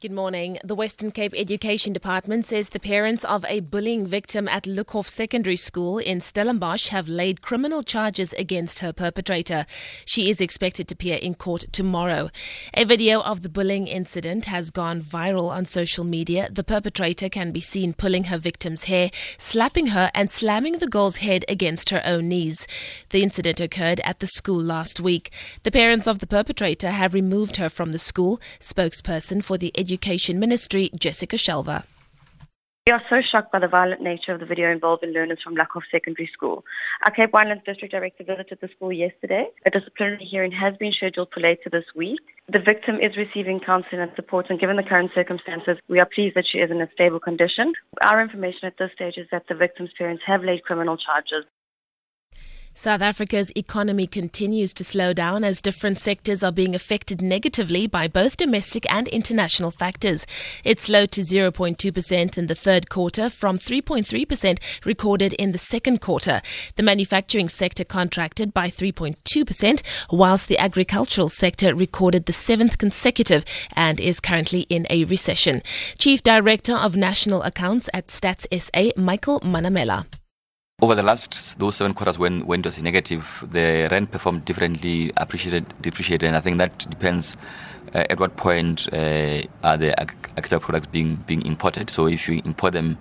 Good morning. The Western Cape Education Department says the parents of a bullying victim at Luckhoff Secondary School in Stellenbosch have laid criminal charges against her perpetrator. She is expected to appear in court tomorrow. A video of the bullying incident has gone viral on social media. The perpetrator can be seen pulling her victim's hair, slapping her, and slamming the girl's head against her own knees. The incident occurred at the school last week. The parents of the perpetrator have removed her from the school. Spokesperson for the Education Ministry, Jessica Shelver. We are so shocked by the violent nature of the video involving learners from Luckhoff Secondary School. Our Cape Winelands District Director visited the school yesterday. A disciplinary hearing has been scheduled for later this week. The victim is receiving counselling and support, and given the current circumstances, we are pleased that she is in a stable condition. Our information at this stage is that the victim's parents have laid criminal charges. South Africa's economy continues to slow down as different sectors are being affected negatively by both domestic and international factors. It slowed to 0.2% in the third quarter from 3.3% recorded in the second quarter. The manufacturing sector contracted by 3.2%, whilst the agricultural sector recorded the seventh consecutive and is currently in a recession. Chief Director of National Accounts at Stats SA, Michael Manamela. Over the last those seven quarters, when when it was negative, the rand performed differently, appreciated, depreciated, and I think that depends uh, at what point uh, are the agricultural products being being imported. So if you import them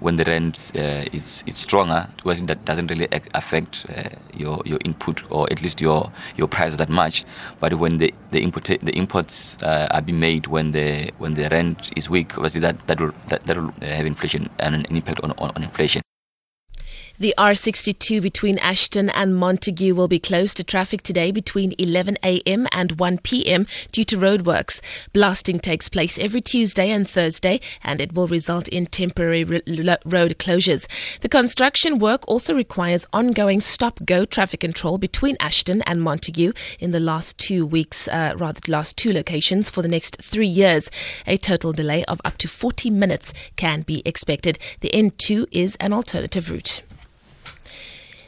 when the rand uh, is is stronger, well, that doesn't really affect uh, your your input or at least your your price that much. But when the the import the imports uh, are being made when the when the rand is weak, obviously that that will that, that will have inflation and an impact on, on, on inflation. The R62 between Ashton and Montagu will be closed to traffic today between 11 a.m. and 1 p.m. due to roadworks. Blasting takes place every Tuesday and Thursday, and it will result in temporary road closures. The construction work also requires ongoing stop-go traffic control between Ashton and Montagu in the last two weeks, uh, rather the last two locations for the next three years. A total delay of up to 40 minutes can be expected. The N2 is an alternative route.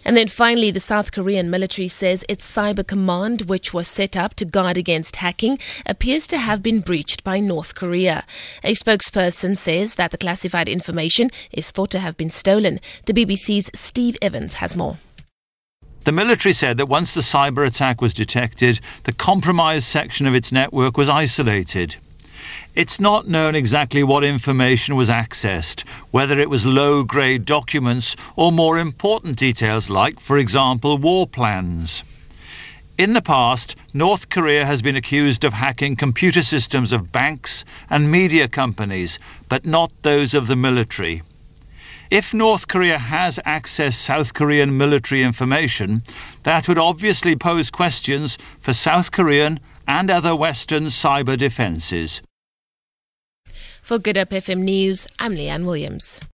And then finally, the South Korean military says its cyber command, which was set up to guard against hacking, appears to have been breached by North Korea. A spokesperson says that the classified information is thought to have been stolen. The BBC's Steve Evans has more. The military said that once the cyber attack was detected, the compromised section of its network was isolated. It's not known exactly what information was accessed, whether it was low grade documents or more important details like, for example, war plans. In the past, North Korea has been accused of hacking computer systems of banks and media companies, but not those of the military. If North Korea has accessed South Korean military information, that would obviously pose questions for South Korean and other Western cyber defences. For Good Hope FM News, I'm Leanne Williams.